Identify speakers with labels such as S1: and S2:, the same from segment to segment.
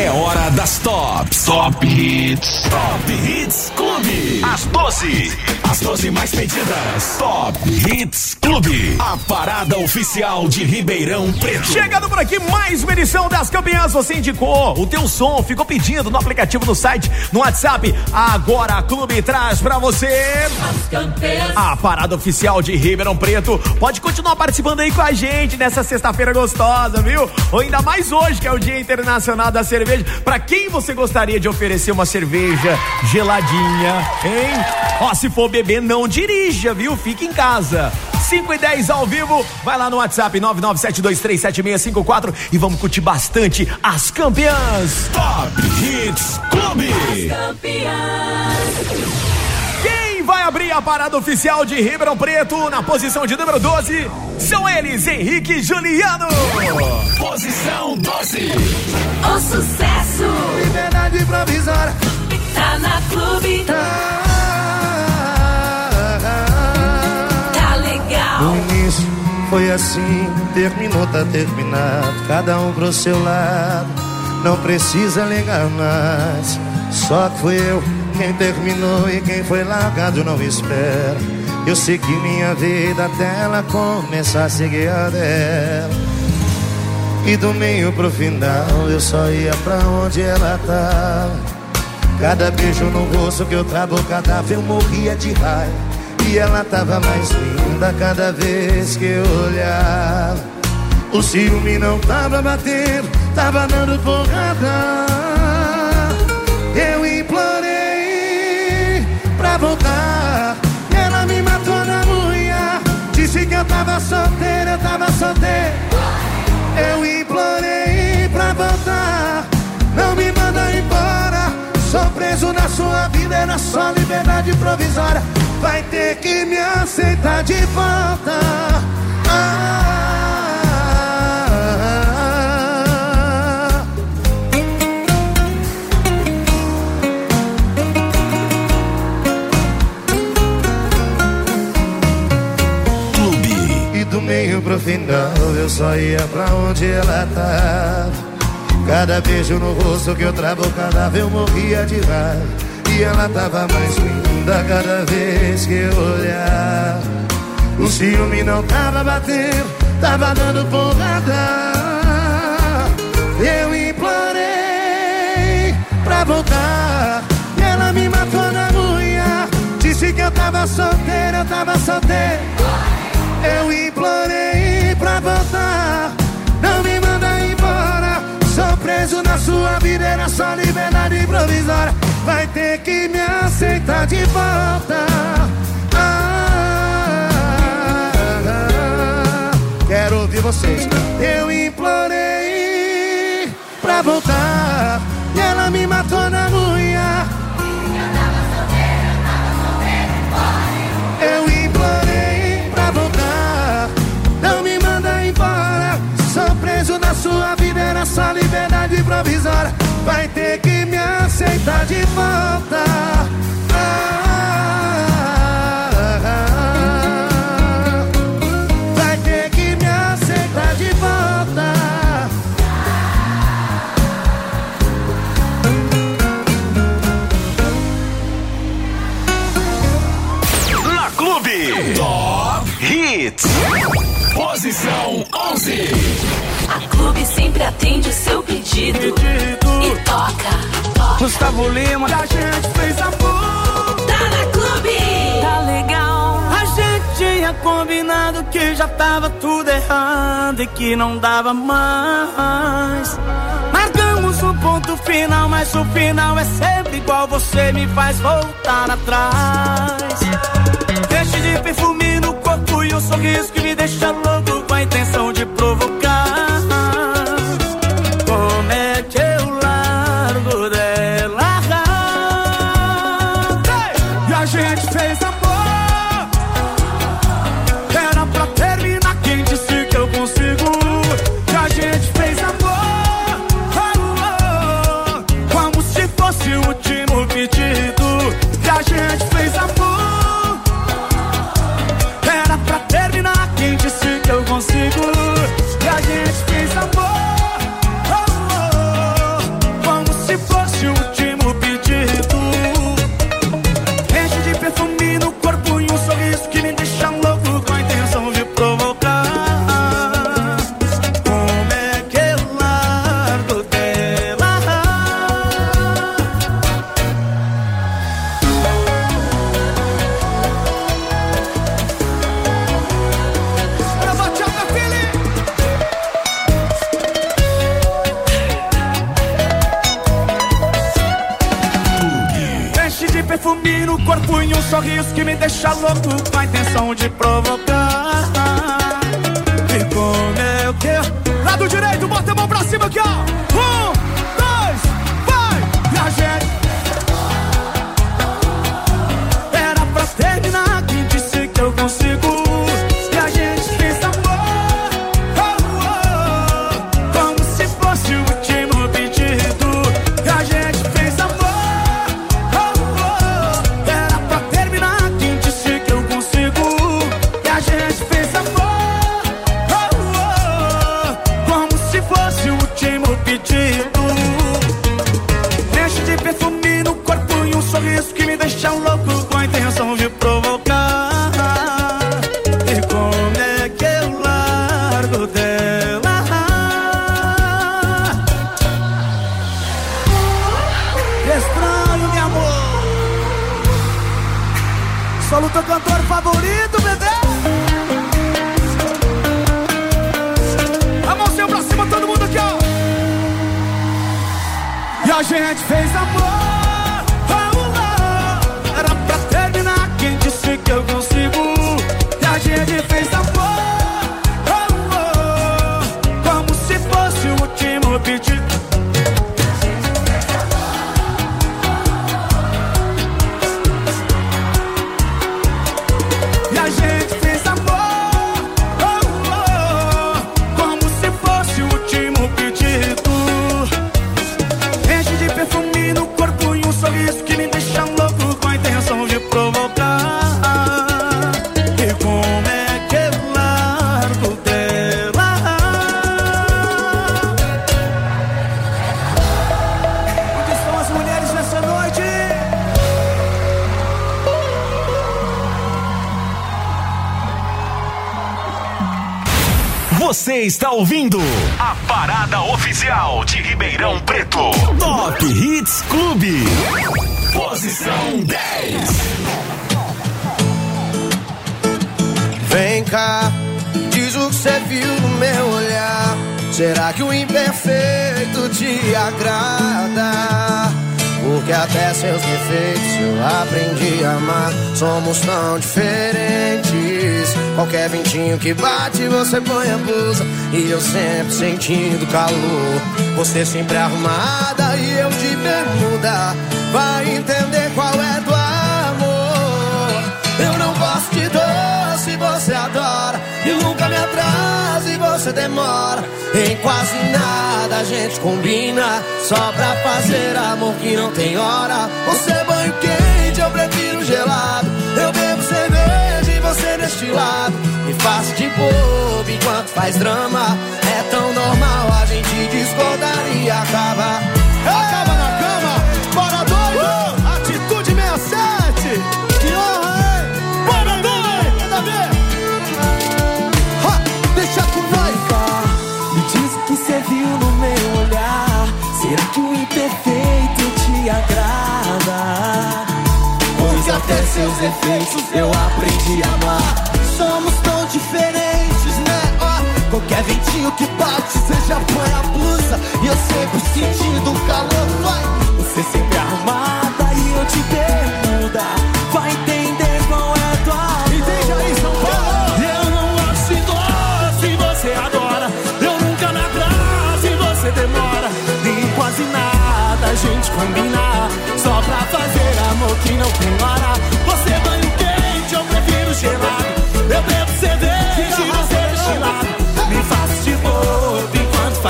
S1: É hora das tops. Top Hits. Top Hits Clube. As 12. As 12 mais pedidas. Top Hits Clube. A parada oficial de Ribeirão Preto.
S2: Chegando por aqui mais uma edição das campeãs. Você indicou o teu som, ficou pedindo no aplicativo no site, no WhatsApp. Agora a Clube traz pra você
S3: As campeãs.
S2: a parada oficial de Ribeirão Preto. Pode continuar participando aí com a gente nessa sexta-feira gostosa, viu? Ou ainda mais hoje, que é o Dia Internacional da Cerveja. Pra quem você gostaria de oferecer uma cerveja geladinha, hein? Ó, se for beber, não dirija, viu? Fique em casa. 5 e 10 ao vivo, vai lá no WhatsApp 997237654 e vamos curtir bastante as campeãs.
S1: Top Hits Clube.
S3: Campeãs.
S2: Quem vai abrir a parada oficial de Ribeirão Preto na posição de número 12 são eles, Henrique e Juliano.
S1: Posição 12.
S3: O sucesso
S4: Liberdade provisória.
S3: tá na clube. Tá
S4: foi assim, terminou, tá terminado. Cada um pro seu lado, não precisa ligar mais. Só que fui eu quem terminou e quem foi largado não espera. Eu sei que minha vida até ela começar a seguir a dela. E do meio pro final eu só ia pra onde ela tava. Cada beijo no rosto que eu trabocava eu morria de raiva. E ela tava mais linda cada vez que eu olhava. O ciúme não tava batendo, tava dando porrada. Eu implorei pra voltar. E ela me matou na unha. Disse que eu tava solteira, eu tava solteira. Eu implorei pra voltar. Não me manda embora. Sou preso na sua vida, é na sua liberdade provisória. Vai ter que me aceitar de volta. Ah,
S1: Clube.
S4: E do meio pro final eu só ia pra onde ela tava. Cada beijo no rosto que eu trabocava eu morria de raiva. E ela tava mais linda cada vez que eu olhava. O ciúme não tava batendo, tava dando porrada. Eu implorei pra voltar. E ela me matou na unha. Disse que eu tava solteira, eu tava solteira. Eu implorei pra voltar. Aceitar de volta. Ah, quero ouvir vocês. Eu implorei pra voltar. E ela me matou na unha. Eu implorei pra voltar. Não me manda embora. Sou preso na sua vida, era só liberdade provisória. Vai ter que me aceitar de volta.
S3: Atende o seu pedido. E toca, toca.
S5: Gustavo Lima, a gente fez amor.
S3: Tá na clube.
S5: Tá legal. A gente tinha combinado que já tava tudo errado e que não dava mais. Marcamos um ponto final, mas o final é sempre igual. Você me faz voltar atrás. Deixe de perfume no corpo e um sorriso que me deixa louco com a intenção de
S1: Você está ouvindo a parada oficial de Ribeirão Preto. Top Hits Clube. Posição 10.
S6: Vem cá, diz o que você viu no meu olhar. Será que o imperfeito te agrada? Porque até seus defeitos eu aprendi a amar. Somos tão diferentes. Qualquer ventinho que bate, você põe a blusa. E eu sempre sentindo calor. Você sempre arrumada e eu de bermuda. Vai entender qual é do amor. Eu não gosto de doce, você adora. E nunca me atrasa e você demora. Em quase nada a gente combina. Só pra fazer amor que não tem hora. Você é banho quente, eu prefiro gelado. E deste lado. Me faço de bobo enquanto faz drama. É tão normal a gente discordar e acabar. Acaba na cama, bora doido! Atitude 67! Que honra, hein? Bora doido! Manda ver! Ha, deixa com nós!
S7: Me diz o que você viu no meu olhar. Será que o imperfeito te agrada? Pois até seus defeitos eu aprendi a amar. Já põe a blusa. E eu sempre sentindo calor, vai. Você sempre arrumada e eu te bermuda. Vai entender qual é a tua
S6: Entende aí, São Paulo?
S7: eu não de doce, você adora. Eu nunca me atraso e você demora. Nem quase nada a gente combina. Só pra fazer amor que não tem hora. Você banho quente, eu prefiro gelado. Eu bebo cerveja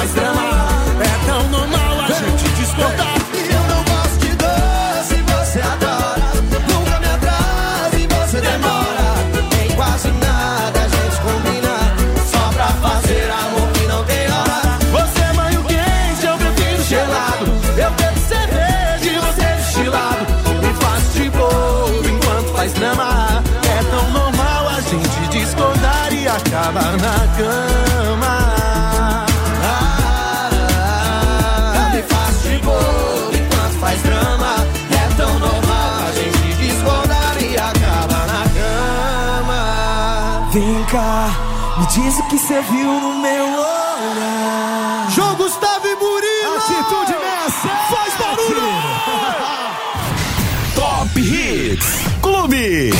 S7: É tão normal a gente discordar.
S6: E eu não gosto de doce, você adora. Nunca me atrasa e você demora. Em quase nada a gente combina. Só pra fazer amor que não tem hora.
S7: Você é banho quente, eu prefiro gelado. Eu bebo cerveja e você destilado. Me faço de bobo enquanto faz drama. É tão normal a gente discordar e acaba na cama. Vem cá, me diz o que você viu no meu olhar.
S6: João Gustavo e Murilo!
S8: Atitude 67.
S6: Faz barulho!
S1: Top Hits. Clube.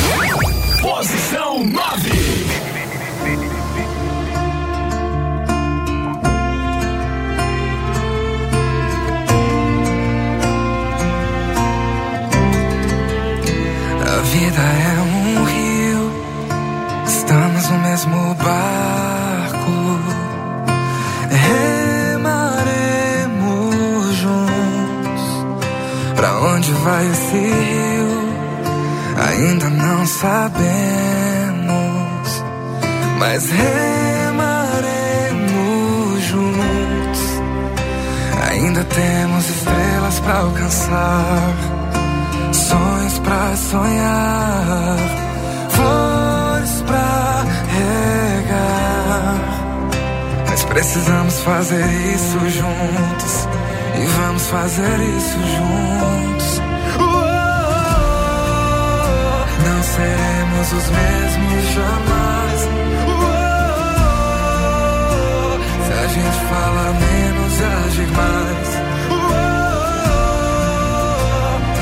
S9: Barco. Remaremos juntos. Pra onde vai esse rio? Ainda não sabemos, mas remaremos juntos. Ainda temos estrelas pra alcançar sonhos pra sonhar, precisamos fazer isso juntos e vamos fazer isso juntos. Não seremos os mesmos jamais. Se a gente fala menos e agir mais.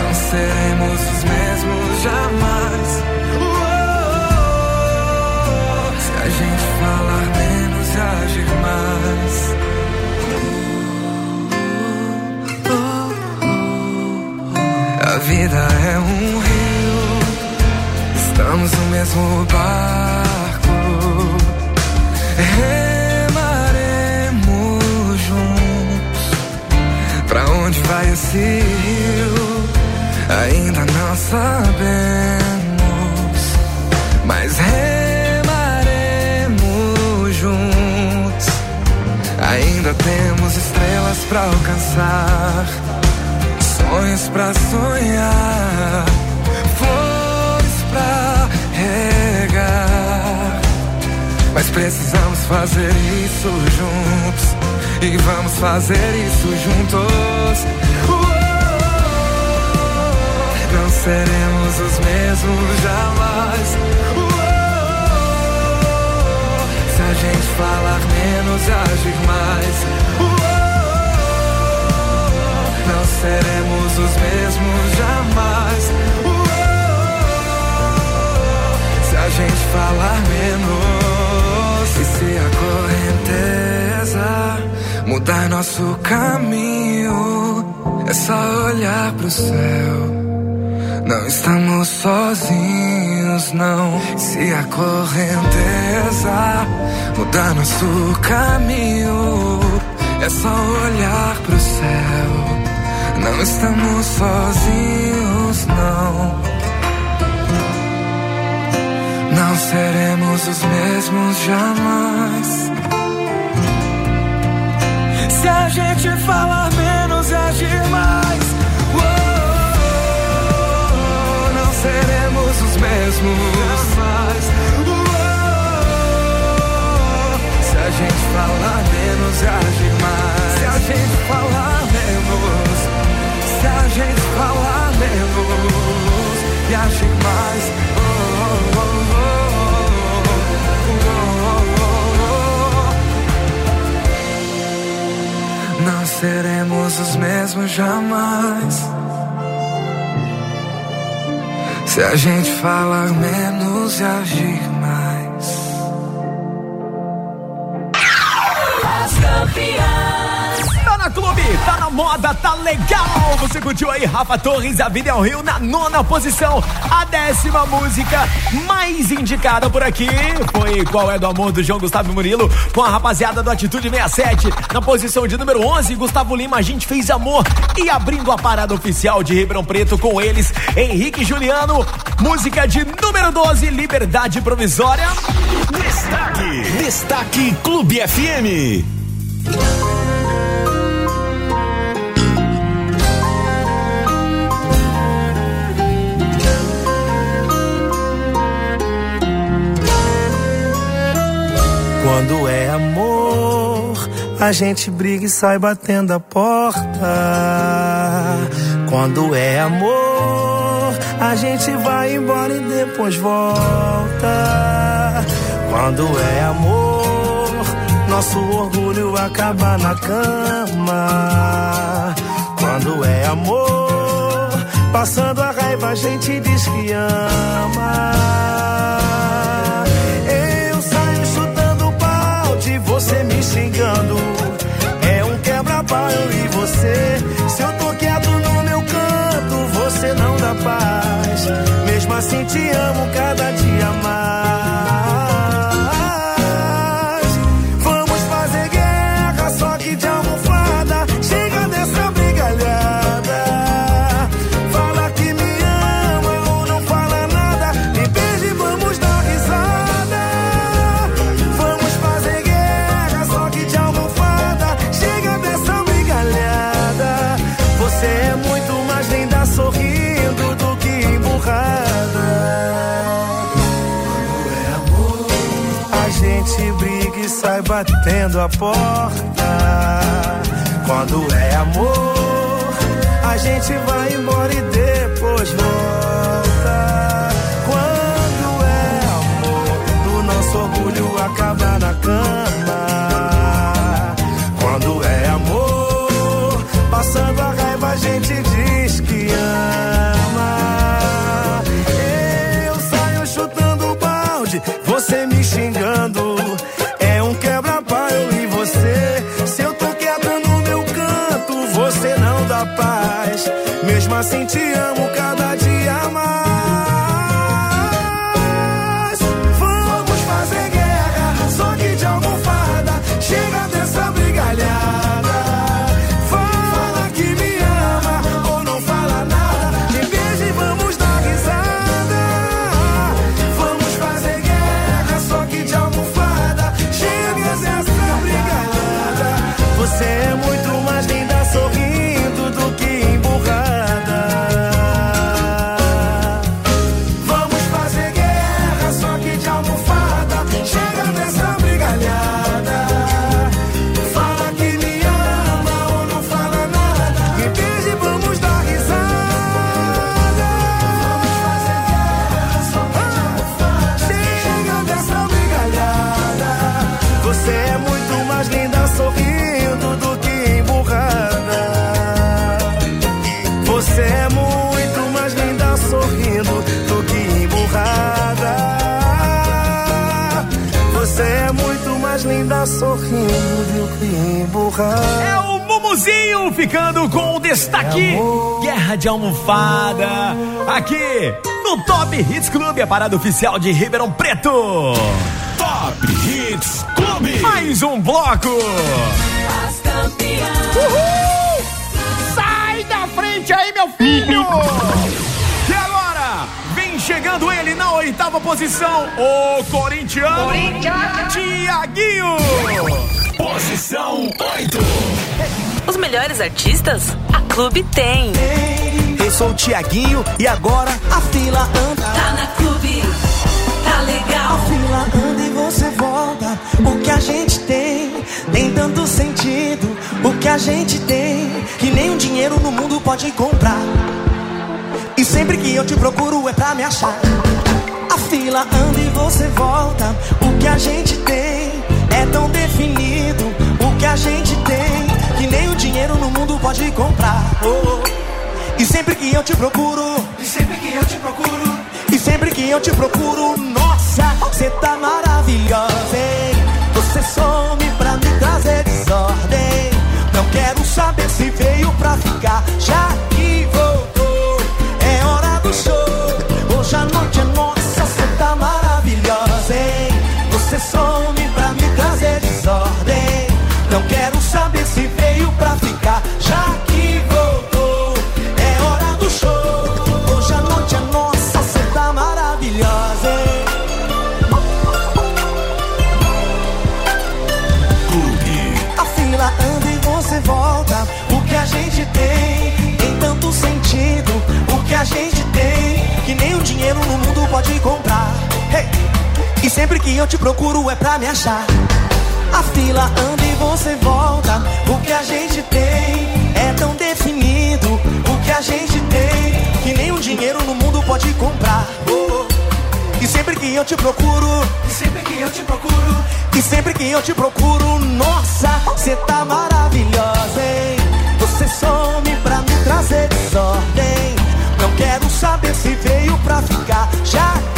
S9: Não seremos os mesmos jamais. Sonhos pra sonhar, flores pra regar. Mas precisamos fazer isso juntos e vamos fazer isso juntos. Não seremos os mesmos jamais. Se a gente falar menos e agir mais. Não seremos os mesmos jamais. Se a gente falar menos. E se a correnteza mudar nosso caminho, é só olhar pro céu. Não estamos sozinhos, não. Se a correnteza mudar nosso caminho, é só olhar pro céu. Não estamos sozinhos, não. Não seremos os mesmos jamais. Se a gente falar menos agir mais. Uou, não seremos os mesmos mais. Uou, se a gente falar menos e agir mais. Se a gente falar menos. Se a gente falar menos e agir mais. Não seremos os mesmos jamais. Se a gente falar menos e agir mais.
S3: As campeãs.
S2: Clube, tá na moda, tá legal. Você curtiu aí Rafa Torres, A Vida é um Rio, na nona posição. A décima música mais indicada por aqui foi Qual é do Amor do João Gustavo Murilo com a rapaziada do Atitude 67. Na posição de número 11, Gustavo Lima, a gente fez amor. E abrindo a parada oficial de Ribeirão Preto com eles, Henrique Juliano. Música de número 12, Liberdade Provisória.
S1: Destaque, destaque Clube FM.
S4: Quando é amor, a gente briga e sai batendo a porta. Quando é amor, a gente vai embora e depois volta. Quando é amor, nosso orgulho acaba na cama. Quando é amor, passando a raiva
S10: a gente diz que ama. Você me xingando. É um quebra-pau e você. Se eu tô quieto no meu canto, você não dá paz. Mesmo assim te amo cada dia mais. Gente briga e sai batendo a porta. Quando é amor, a gente vai embora e depois volta. Quando é amor, o nosso orgulho acaba na cama. Quando é amor, passando a raiva a gente diz assim te amo É
S2: o Mumuzinho ficando com o destaque. Guerra de almofada. Aqui no Top Hits Clube, a parada oficial de Ribeirão Preto.
S1: Top Hits Clube.
S2: Mais um bloco.
S3: As campeãs.
S2: Uhul! Sai da frente aí, meu filho! E agora, vem chegando ele na oitava posição, o corintiano Tiaguinho!
S1: Posição 8.
S3: Os melhores artistas, a Clube tem.
S7: Eu sou o Tiaguinho e agora a fila anda.
S3: Tá na Clube, tá legal.
S7: fila anda e você volta. O que a gente tem tem tanto sentido. O que a gente tem que nem um dinheiro no mundo pode comprar. E sempre que eu te procuro é pra me achar. A fila anda e você volta. O que a gente tem é tão definido. O que a gente tem que nem o dinheiro no mundo pode comprar. Oh. E sempre que eu te procuro, e sempre que eu te procuro, e sempre que eu te procuro, nossa, você tá maravilhosa, hein? Você some pra me trazer desordem. Não quero saber se veio pra ficar, já que voltou. É hora do show. Hoje a noite é nossa, você tá maravilhosa, hein? Você some no mundo pode comprar. Hey! E sempre que eu te procuro é pra me achar. A fila anda e você volta. O que a gente tem é tão definido. O que a gente tem que o dinheiro no mundo pode comprar. Oh. E sempre que eu te procuro, e sempre que eu te procuro, e sempre que eu te procuro, nossa, você tá maravilhosa, hein? Você some pra me trazer desordem. Não quero saber Jack.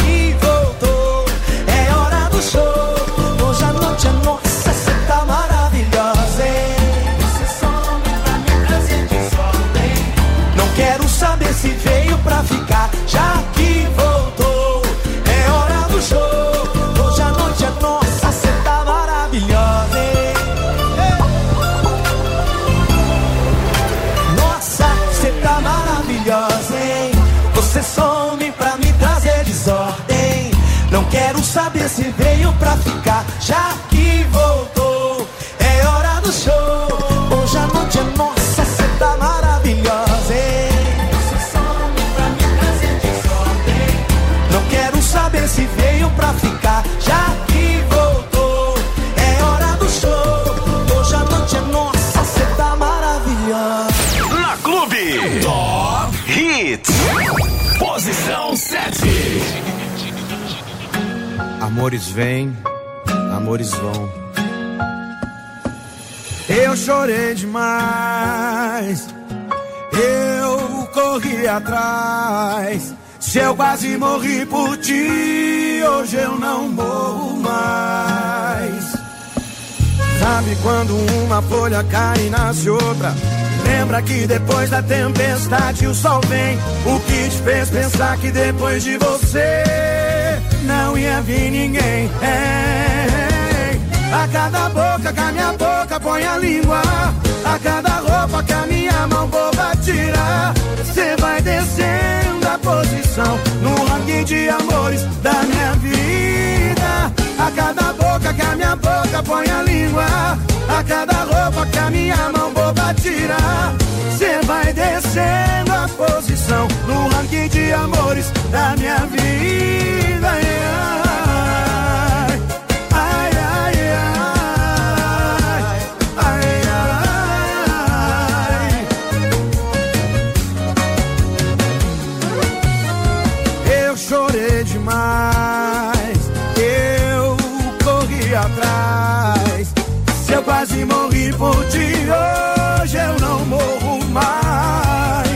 S11: Amores vêm, amores vão.
S8: Eu chorei demais. Eu corri atrás. Se eu quase morri por ti, hoje eu não morro mais. Sabe quando uma folha cai e nasce outra? Lembra que depois da tempestade o sol vem. O que te fez pensar que depois de você não ia vir ninguém? A cada boca que a minha boca põe a língua. A cada roupa que a minha mão boba tira. Cê vai descendo a posição no ranking de amores da minha vida. A cada que a minha boca põe a língua. A cada roupa que a minha mão boba tira. Cê vai descendo a posição no ranking de amores da minha vida. Ai, quase morri por ti, hoje eu não morro mais.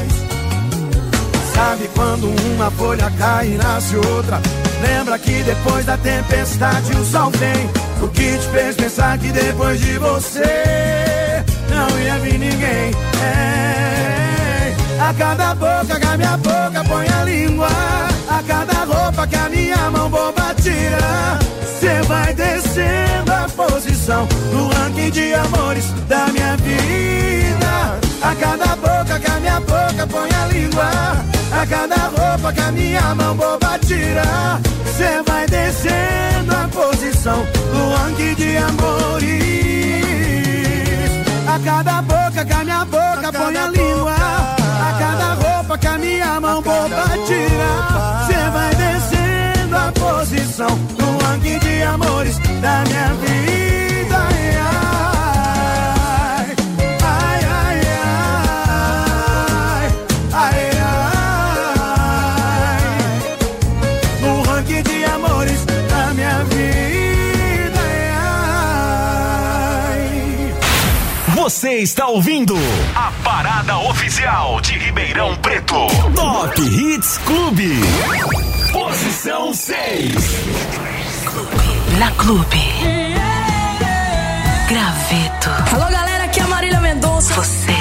S8: Sabe quando uma folha cai e nasce outra? Lembra que depois da tempestade o sol vem. O que te fez pensar que depois de você não ia vir ninguém? É. A cada boca que a minha boca põe a língua. A cada roupa que a minha mão boba tira. Cê vai descendo a posição no ranking de amores da minha vida. A cada boca que a minha boca põe a língua. A cada roupa que a minha mão boba tira. Cê vai descendo a posição no ranking de amores. A cada boca que a minha boca põe a língua. A cada roupa que a minha mão boba tira. Cê vai descendo a posição no ranking de amores da minha vida. Ai, ai, ai, ai, ai, ai. No ranking de amores da minha vida. Ai.
S7: Você está ouvindo a parada oficial de Ribeirão Preto. Top Hits Clube. Posição 6.
S3: Na Clube. Graveto.
S12: Alô, galera, aqui é a Marília Mendonça.
S3: Você.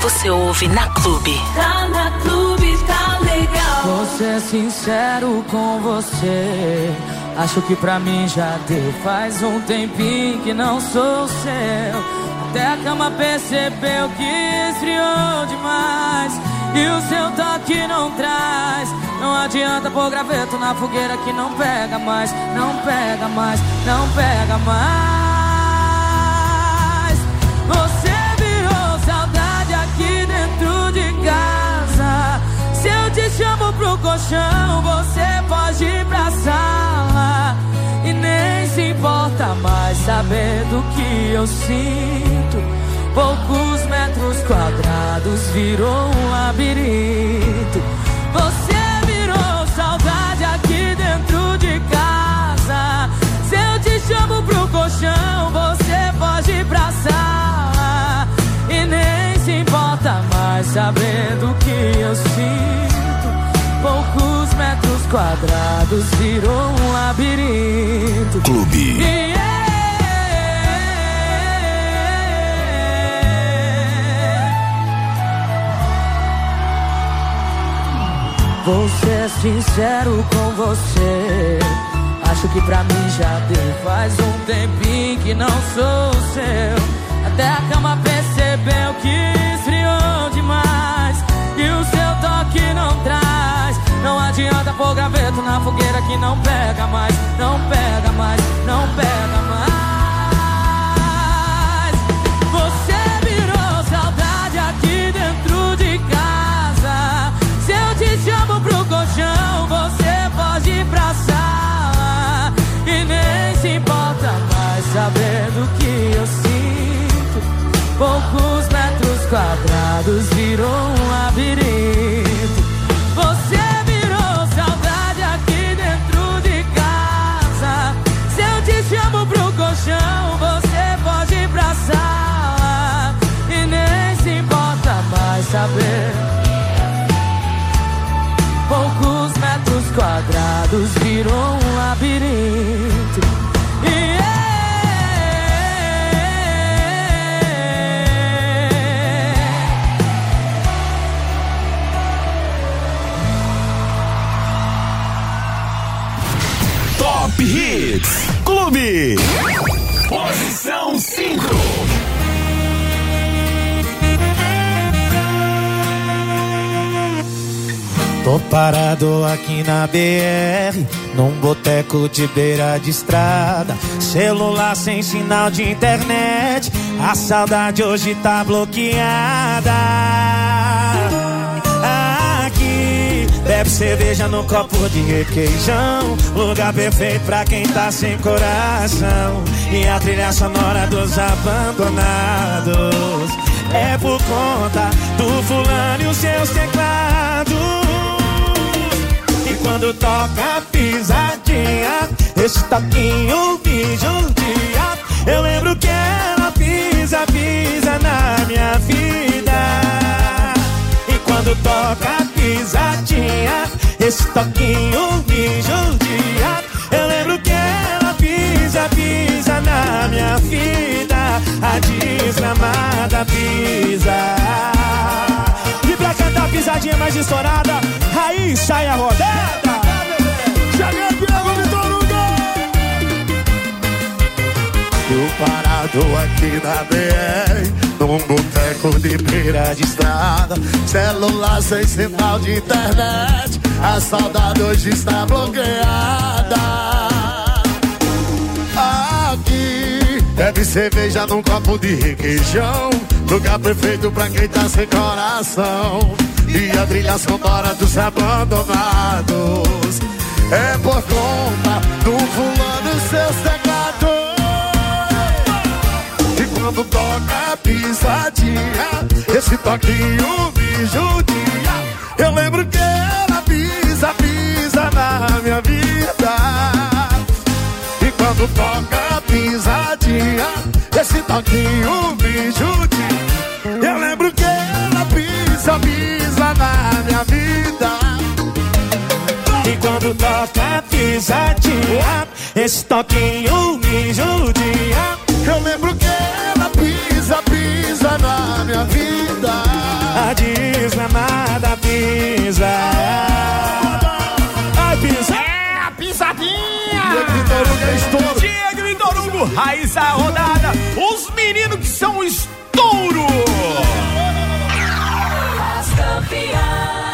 S3: Você ouve na Clube.
S13: Tá na clube, tá legal.
S14: Vou ser sincero com você. Acho que pra mim já deu. Faz um tempinho que não sou seu. Até a cama percebeu que esfriou demais. E o seu toque não traz. Não adianta pôr graveto na fogueira que não pega mais. Não pega mais, não pega mais. Você virou saudade aqui dentro de casa. Se eu te chamo pro colchão, você pode ir pra sala. E nem se importa mais saber do que eu sinto. Poucos metros quadrados virou um labirinto. Você colchão, você pode pra sala. E nem se importa mais saber do que eu sinto. Poucos metros quadrados virou um labirinto.
S7: Clube.
S14: Yeah. Vou ser sincero com você. Acho que pra mim já deu. Faz um tempinho que não sou seu. Até a cama percebeu que esfriou demais. E o seu toque não traz. Não adianta pôr graveto na fogueira que não pega mais. Não pega pega mais. Sabendo que eu sinto. Poucos metros quadrados virou um labirinto. Você virou saudade aqui dentro de casa. Se eu te chamo pro colchão, você pode ir pra sala. E nem se importa mais saber. Poucos metros quadrados virou um labirinto.
S4: Tô parado aqui na BR, num boteco de beira de estrada. Celular sem sinal de internet, a saudade hoje tá bloqueada. Aqui, bebe cerveja no copo de requeijão. Lugar perfeito pra quem tá sem coração. E a trilha sonora dos abandonados. É por conta do fulano e os seus teclados. Quando toca pisadinha, esse toquinho me judia. Eu lembro que ela pisa, pisa na minha vida. E quando toca pisadinha, esse toquinho me judia. Eu lembro que ela pisa, pisa na minha vida. A desgramada pisa. E pra cantar pisadinha mais estourada, aí sai a rodada. Cheguei aqui, Vitor! Eu parado aqui na BR, num boteco de beira de estrada. Celular sem sinal de internet, a saudade hoje está bloqueada. Bebe cerveja num copo de requeijão. Lugar perfeito pra quem tá sem coração. E a trilha sonora dos abandonados. É por conta do fulano seus teclados. E quando toca a pisadinha, esse toquinho me judia. Eu lembro que ela pisa, pisa na minha vida. Quando toca a pisadinha, esse toquinho me judia. Eu lembro que ela pisa, pisa na minha vida. E quando toca a pisadinha, esse toquinho me judia. Eu lembro que ela pisa, pisa na minha vida. A desgramada pisa. Ai, pisa.
S2: É a pisadinha!
S4: Estouro.
S2: Diego Vitor Hugo, raiz a rodada. Os meninos que são estouro.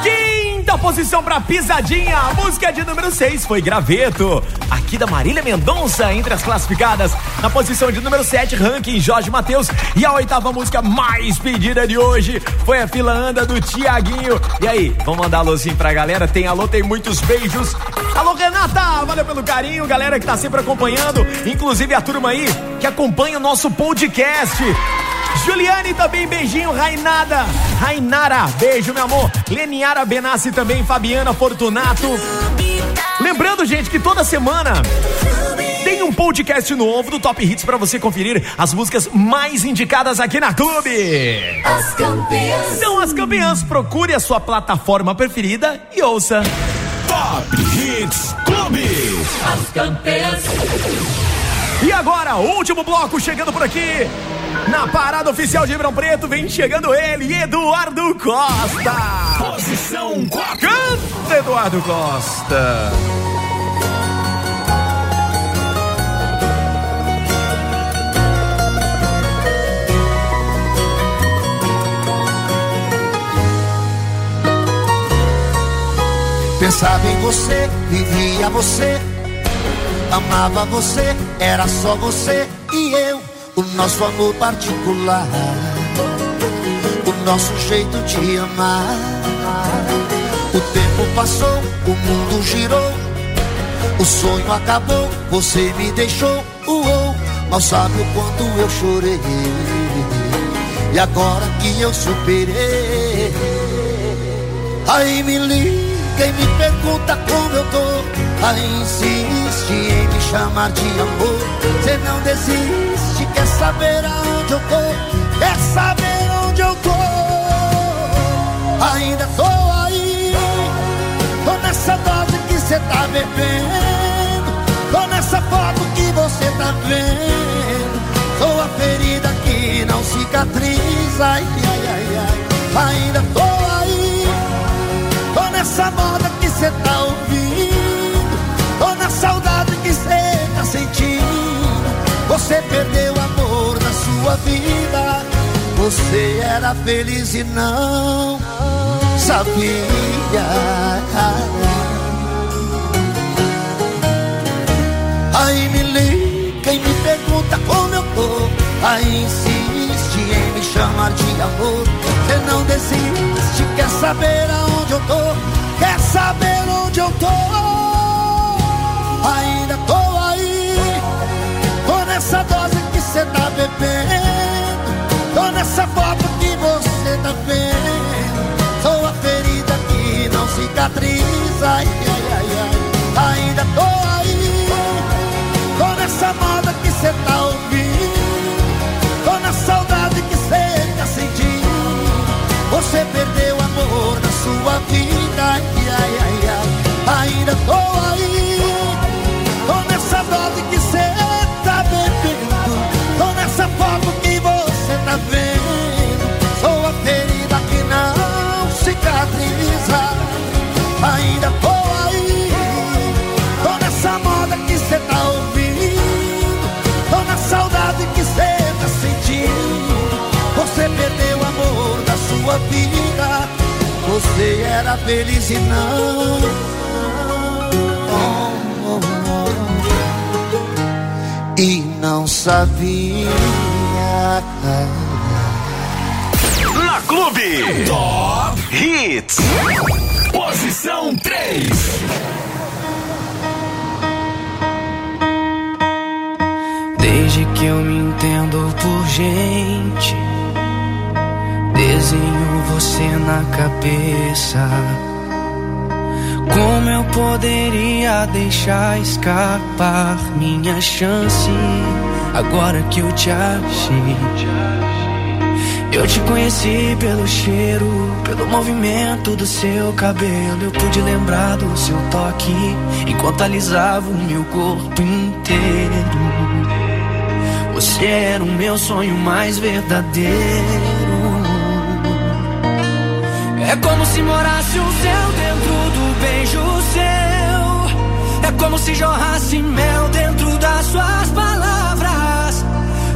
S2: Quinta posição pra pisadinha. A música de número 6 foi Graveto. Aqui da Marília Mendonça entre as classificadas. Na posição de número 7, ranking Jorge Matheus. E a oitava música mais pedida de hoje foi a fila anda do Tiaguinho. E aí, vamos mandar alôzinho pra galera? Tem alô, tem muitos beijos. Alô, Renata, valeu pelo carinho, galera que tá sempre acompanhando. Inclusive a turma aí que acompanha o nosso podcast. Juliane também, beijinho, Rainada, Rainara, beijo, meu amor. Leniara Benassi também, Fabiana Fortunato. Lembrando, gente, que toda semana tem um podcast novo do Top Hits pra você conferir as músicas mais indicadas aqui na Clube.
S3: As campeãs.
S2: Então, as campeãs, procure a sua plataforma preferida e ouça.
S1: Hits Clube.
S3: As campeãs.
S2: E agora, último bloco chegando por aqui. Na parada oficial de Ribeirão Preto, vem chegando ele, Eduardo Costa.
S1: Posição 4.
S2: Canta, Eduardo Costa.
S4: Pensava em você, vivia você. amava você, era só você e eu, o nosso amor particular, o nosso jeito de amar. O tempo passou, o mundo girou, o sonho acabou, você me deixou, uou, mal sabe o quanto eu chorei. E agora que eu superei, aí me liga e me pergunta como eu tô. Aí insiste em me chamar de amor. Você não desiste, quer saber aonde eu tô? Quer saber onde eu tô? Ainda tô aí, tô nessa dose que você tá bebendo. Tô nessa foto que você tá vendo. Sou a ferida que não cicatriza. Ai, ai, ai, ai. Ainda tô aí. Nessa moda que cê tá ouvindo. Tô na saudade que cê tá sentindo. Você perdeu o amor na sua vida. Você era feliz e não sabia. Aí me liga e me pergunta como eu tô. Aí insiste em me chamar de amor. Não desiste, quer saber aonde eu tô? Quer saber onde eu tô? Ainda tô aí, tô nessa dose que cê tá bebendo. Tô nessa foto que você tá vendo. Sou a ferida que não cicatriza. Sua vida. Ai, ai, ai, ai. Ainda tô aí, tô nessa dose que cê tá bebendo. Tô nessa foto que você tá vendo. Sou a ferida que não cicatriza. Ainda tô aí, tô nessa moda que cê tá ouvindo. Tô na saudade que cê tá sentindo. Você perdeu o amor da sua vida. Você era feliz e não. E não sabia.
S1: Na Clube Top Hits. Posição 3.
S10: Desde que eu me entendo por gente, desenho você na cabeça. Como eu poderia deixar escapar minha chance agora que eu te achei? Eu te conheci pelo cheiro, pelo movimento do seu cabelo. Eu pude lembrar do seu toque enquanto alisava o meu corpo inteiro. Você era o meu sonho mais verdadeiro. É como se morasse o céu dentro do beijo seu. É como se jorrasse mel dentro das suas palavras.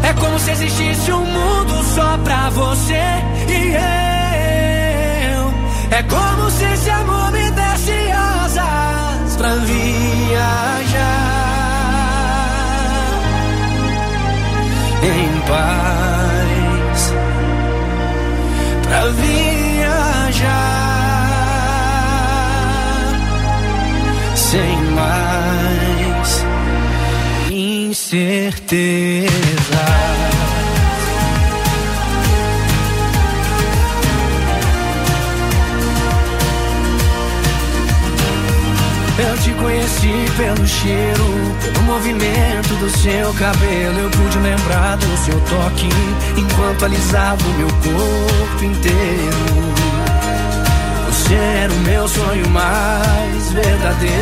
S10: É como se existisse um mundo só pra você e eu. É como se esse amor me desse asas pra viajar. em paz pra viajar sem mais incerteza. Eu te conheci pelo cheiro, pelo movimento do seu cabelo. Eu pude lembrar do seu toque enquanto alisava o meu corpo inteiro. Era o meu sonho mais verdadeiro.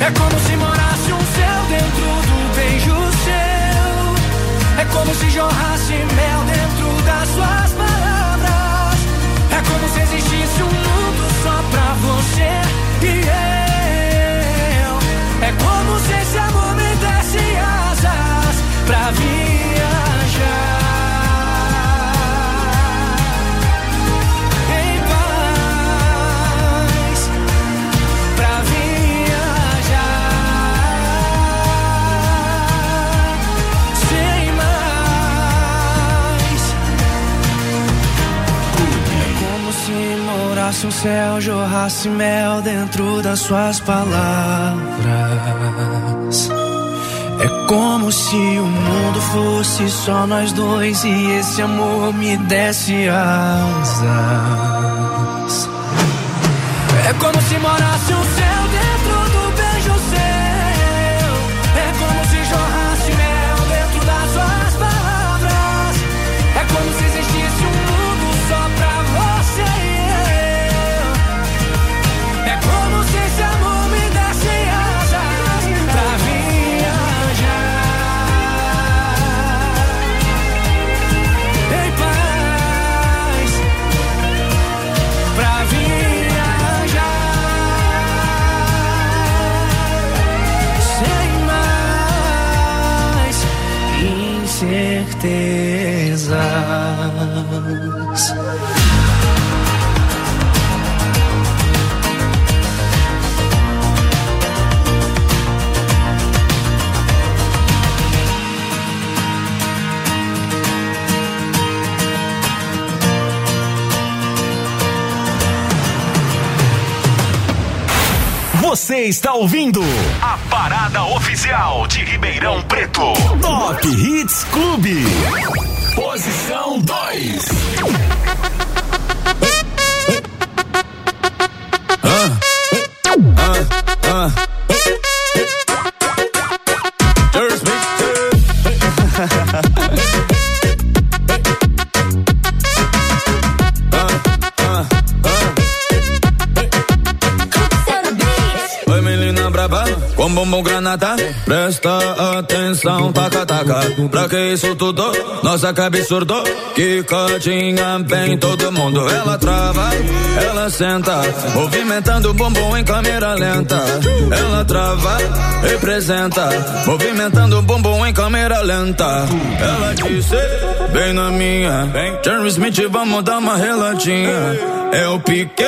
S10: É como se morasse um céu dentro do beijo seu. É como se jorrasse mel dentro das suas palavras. É como se existisse um mundo só pra você e eu. É como se esse morasse um céu, jorrasse mel dentro das suas palavras. É como se o mundo fosse só nós dois e esse amor me desse asas. É como se morasse um céu
S1: está ouvindo a parada oficial de Ribeirão Preto. Top Hits Clube. Posição 2.
S15: Presta atenção, taca taca. Pra que isso tudo? Nossa cabe surdo Quicadinha bem todo mundo. Ela trava, ela senta. Movimentando o bumbum em câmera lenta. Ela trava, representa. Movimentando o bumbum em câmera lenta. Ela disse, bem na minha. Jerry Smith, vamos dar uma reladinha. É o pique,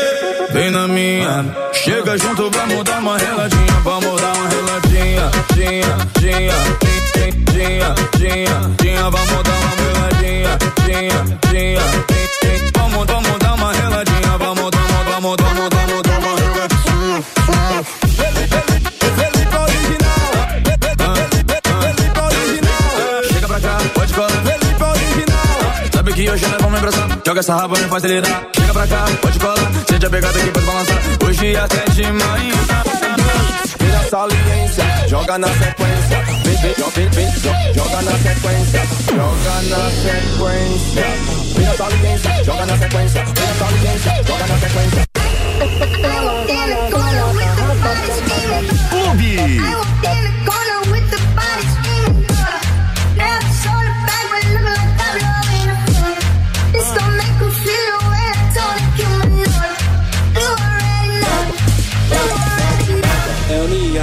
S15: vem na minha. Chega junto, vamos dar uma reladinha, vamos dar uma reladinha, dinha, dinha, dinha, dinha, dinha, dinha, vamos dar uma reladinha, dinha, dinha, dinha, vamos, vamos dar uma reladinha, vamos, vamos, vamos, vamos, vamos dar uma reladinha. Felipe original, Felipe original, chega pra cá, pode colar, Felipe original, sabe que hoje nós vamos abraçar, joga essa raba, me faz acelerar, chega pra cá, pode colar, seja pegada aqui, pode balançar, hoje até de manhã.
S11: Vira saliência, joga na sequência. Vem, vem, vem, vem, jo- joga na sequência. Joga na sequência. Vira saliência, joga na sequência. Vira saliência, joga na sequência.
S1: Clube.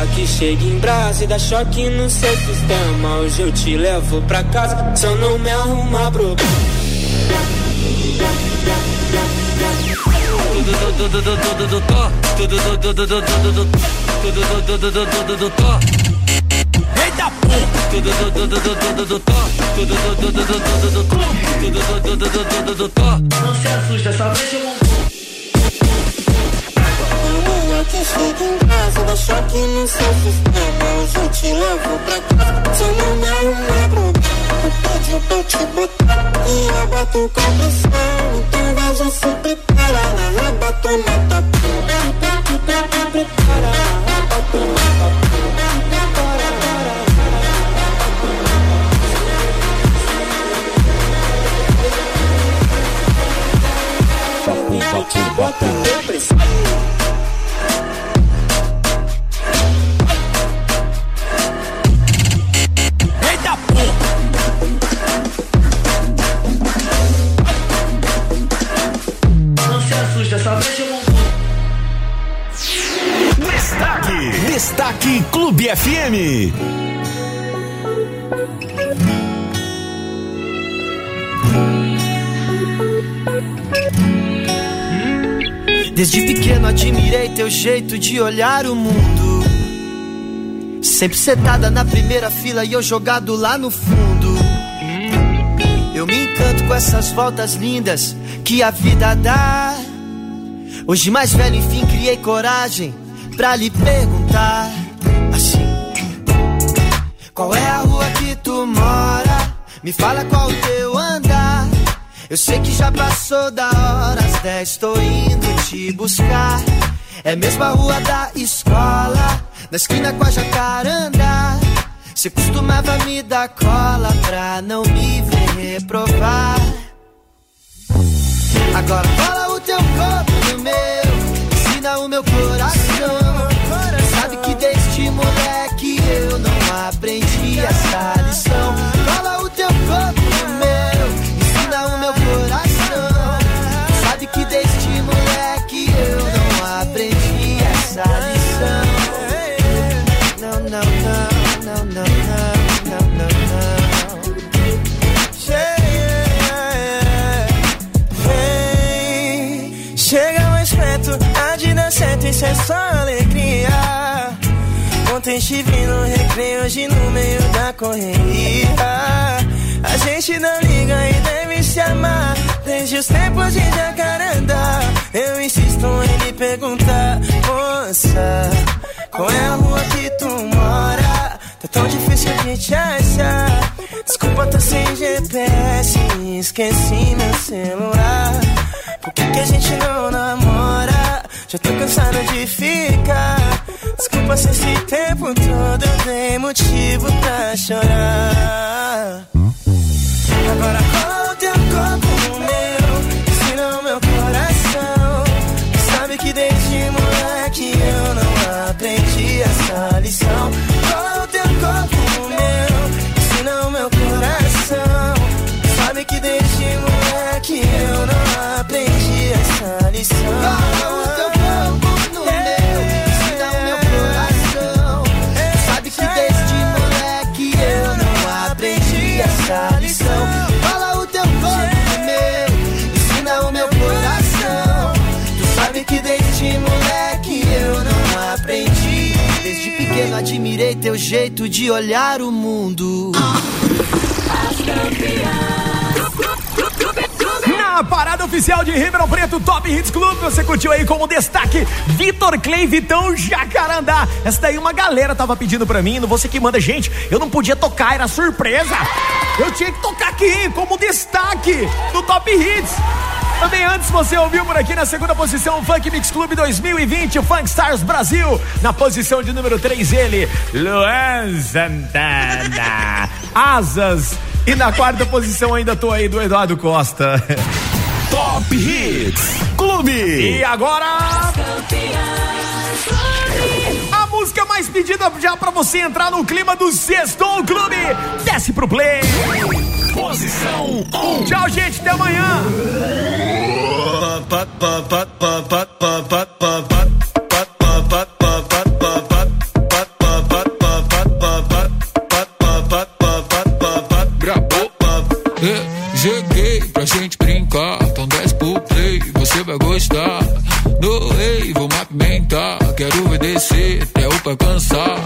S16: Que chega em brasa e dá choque no seu sistema. Hoje eu te levo pra casa, só não me arruma problema.
S17: Eita porra! Não se assusta, só deixa eu
S16: Nia dá choque no seu sistema. Hoje eu te levo pra casa, só não me arruma problema. Eu pedi pra te botar e eu boto com pressão. Então vai já se prepara, na raba tu mata Prepara, prepara, na raba tu mata
S17: Eita
S1: Destaque. Clube FM.
S10: Desde pequeno admirei teu jeito de olhar o mundo. Sempre sentada na primeira fila e eu jogado lá no fundo. Eu me encanto com essas voltas lindas que a vida dá.
S18: Hoje mais velho, enfim, criei coragem pra lhe perguntar assim: Qual é a rua que tu mora? Me fala qual o teu andar. Eu sei que já passou da hora, às 10 tô indo te buscar. É mesmo a rua da escola, na esquina com a jacaranda. Você costumava me dar cola pra não me ver reprovar. Agora cola o teu corpo no meu, ensina o meu coração. aprendi essa lição. Cola o teu corpo no meu, ensina o meu coração. Sabe que deste moleque eu não aprendi essa lição. Não, não, não, não, não, não, não, não. não.
S6: Chega mais perto, a dina certo, isso é só alegria. Ontem estive no recreio, hoje no meio da correria. A gente não liga e deve se amar. Desde os tempos de jacaranda, eu insisto em lhe perguntar, moça, qual é a rua que tu mora? Tá tão difícil de te achar. Desculpa, tô sem GPS, esqueci meu celular. Por que, que a gente não namora? Já tô cansado de ficar. Desculpa se esse tempo todo eu motivo pra chorar. Teu
S18: jeito de olhar o mundo.
S2: Na parada oficial de Ribeirão Preto Top Hits Clube, você curtiu aí como destaque Vitor Clay Vitão Jacarandá. Essa daí uma galera tava pedindo pra mim, não você que manda, gente, eu não podia tocar, era surpresa. Eu tinha que tocar aqui como destaque do Top Hits. Também antes você ouviu por aqui na segunda posição o Funk Mix Clube 2020, o Funk Stars Brasil. Na posição de número 3 ele, Luan Santana. Asas. E na quarta posição ainda tô aí do Eduardo Costa.
S1: Top Hits Clube.
S2: E agora a música mais pedida já pra você entrar no clima do Sextou Clube. Desce pro play.
S1: Posição 1.
S2: Tchau, gente, até amanhã.
S17: É, Cheguei pra gente brincar, então desce pro play, você vai gostar. No rei, vou movimentar, quero ver descer até o pé cansar.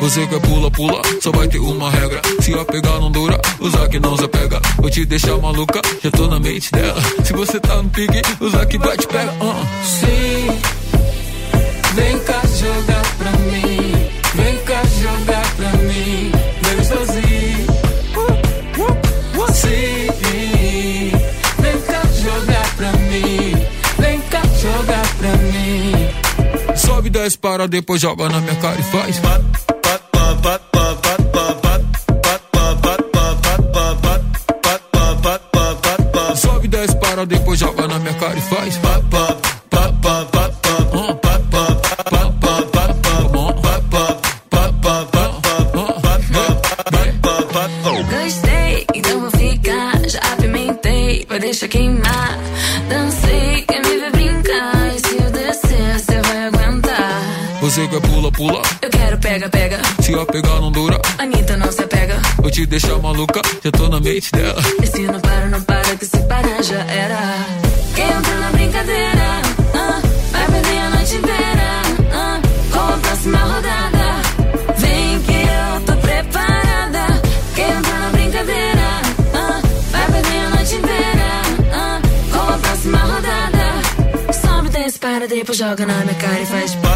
S17: Você quer pula, pula, só vai ter uma regra. Se a pegar não dura, usar que não se pega. Vou te deixar maluca, já tô na mente dela. Se você tá no pique, usar que vai te pega. Uh.
S19: Sim, vem cá jogar pra mim. Vem cá jogar pra mim. Vem sozinho. Sim, vem cá jogar pra mim. Vem cá jogar pra mim.
S17: Sobe, desce, para, depois joga na minha cara e faz. Na minha cara e faz.
S3: Gostei, então vou ficar. Já apimentei, vai deixar queimar. Dancei, quer me ver brincar. E se eu descer, você vai aguentar.
S17: Você quer pula, pula.
S3: Eu quero pega, pega.
S17: Se a pegar não dura,
S3: Anitta não se apega.
S17: vou te deixar maluca, já tô na mente dela.
S3: E se não para, não para, que se parar já era. Brincadeira, ah, vai perder a noite inteira. ah, com a próxima rodada. Vem que eu tô preparada. Quem entra na brincadeira, ah, vai perder a noite inteira. ah, com a próxima rodada. Sobe, desce, para, depois joga na minha cara e faz.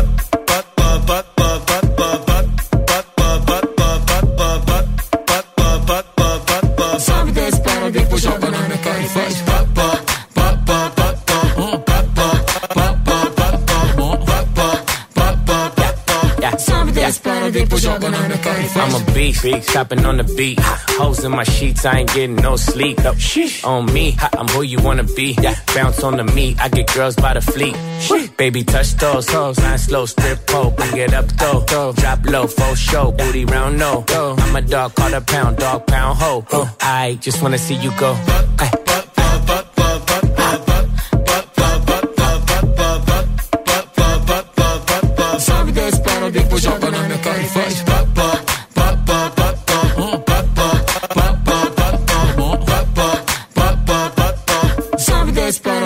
S17: Faz.
S20: I'm a beast, beast, shopping on the beat. Hoes in my sheets, I ain't getting no sleep. No, on me, I'm who you wanna be. Yeah. Bounce on the meat, I get girls by the fleet. Baby, touch those hoes, nine slow, strip pole, bring it up though. Drop low, full show, booty round no. I'm a dog, call a pound, dog pound ho. I just wanna see you go. Ay.
S17: Sobe,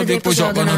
S17: depois joga na